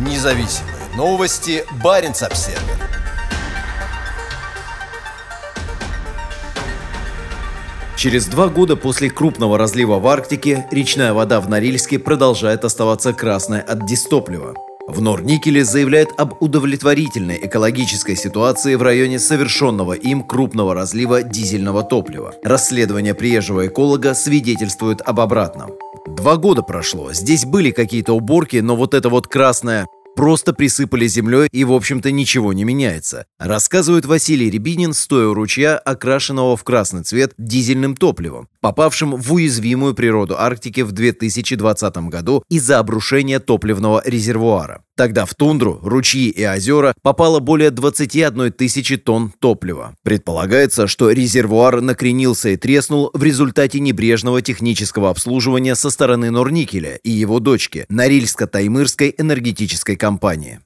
Независимые новости. Барин обсерва Через два года после крупного разлива в Арктике речная вода в Норильске продолжает оставаться красной от дистоплива. В Норникеле заявляет об удовлетворительной экологической ситуации в районе совершенного им крупного разлива дизельного топлива. Расследование приезжего эколога свидетельствует об обратном. Два года прошло, здесь были какие-то уборки, но вот это вот красное просто присыпали землей и, в общем-то, ничего не меняется. Рассказывает Василий Рябинин, стоя у ручья, окрашенного в красный цвет дизельным топливом, попавшим в уязвимую природу Арктики в 2020 году из-за обрушения топливного резервуара. Тогда в тундру, ручьи и озера попало более 21 тысячи тонн топлива. Предполагается, что резервуар накренился и треснул в результате небрежного технического обслуживания со стороны Норникеля и его дочки, Норильско-Таймырской энергетической компании компании.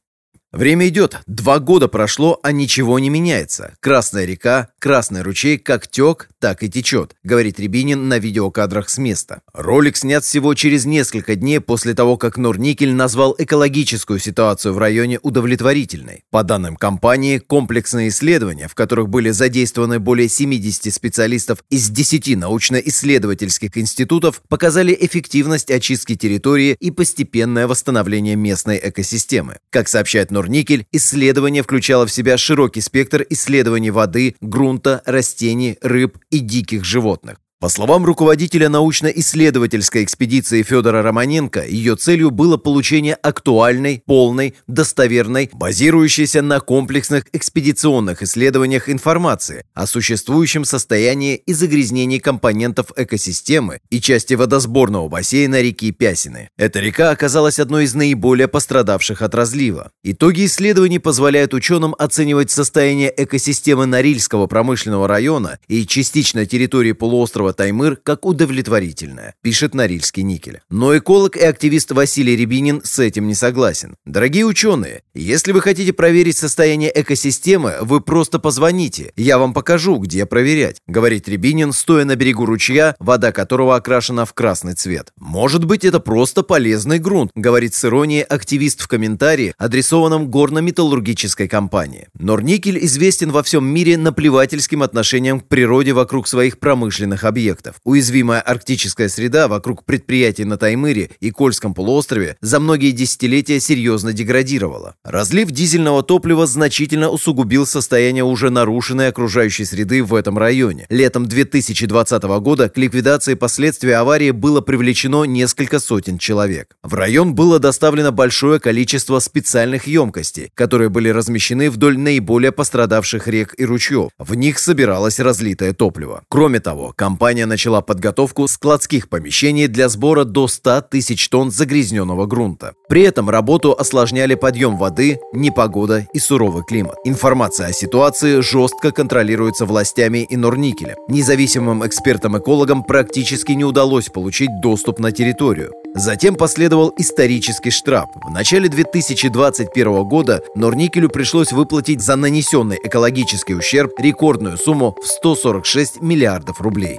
Время идет, два года прошло, а ничего не меняется. Красная река, Красный ручей как тек, так и течет, говорит Рябинин на видеокадрах с места. Ролик снят всего через несколько дней после того, как Норникель назвал экологическую ситуацию в районе удовлетворительной. По данным компании, комплексные исследования, в которых были задействованы более 70 специалистов из 10 научно-исследовательских институтов, показали эффективность очистки территории и постепенное восстановление местной экосистемы. Как сообщает Норникель, Никель исследование включало в себя широкий спектр исследований воды, грунта, растений, рыб и диких животных. По словам руководителя научно-исследовательской экспедиции Федора Романенко, ее целью было получение актуальной, полной, достоверной, базирующейся на комплексных экспедиционных исследованиях информации о существующем состоянии и загрязнении компонентов экосистемы и части водосборного бассейна реки Пясины. Эта река оказалась одной из наиболее пострадавших от разлива. Итоги исследований позволяют ученым оценивать состояние экосистемы Норильского промышленного района и частично территории полуострова Таймыр как удовлетворительное, пишет Норильский никель. Но эколог и активист Василий Рябинин с этим не согласен. Дорогие ученые, если вы хотите проверить состояние экосистемы, вы просто позвоните, я вам покажу, где проверять, говорит Рябинин, стоя на берегу ручья, вода которого окрашена в красный цвет. Может быть, это просто полезный грунт, говорит с иронией активист в комментарии, адресованном горно-металлургической компании. Норникель известен во всем мире наплевательским отношением к природе вокруг своих промышленных объектов объектов. Уязвимая арктическая среда вокруг предприятий на Таймыре и Кольском полуострове за многие десятилетия серьезно деградировала. Разлив дизельного топлива значительно усугубил состояние уже нарушенной окружающей среды в этом районе. Летом 2020 года к ликвидации последствий аварии было привлечено несколько сотен человек. В район было доставлено большое количество специальных емкостей, которые были размещены вдоль наиболее пострадавших рек и ручьев. В них собиралось разлитое топливо. Кроме того, компания компания начала подготовку складских помещений для сбора до 100 тысяч тонн загрязненного грунта. При этом работу осложняли подъем воды, непогода и суровый климат. Информация о ситуации жестко контролируется властями и Норникеля. Независимым экспертам-экологам практически не удалось получить доступ на территорию. Затем последовал исторический штраф. В начале 2021 года Норникелю пришлось выплатить за нанесенный экологический ущерб рекордную сумму в 146 миллиардов рублей.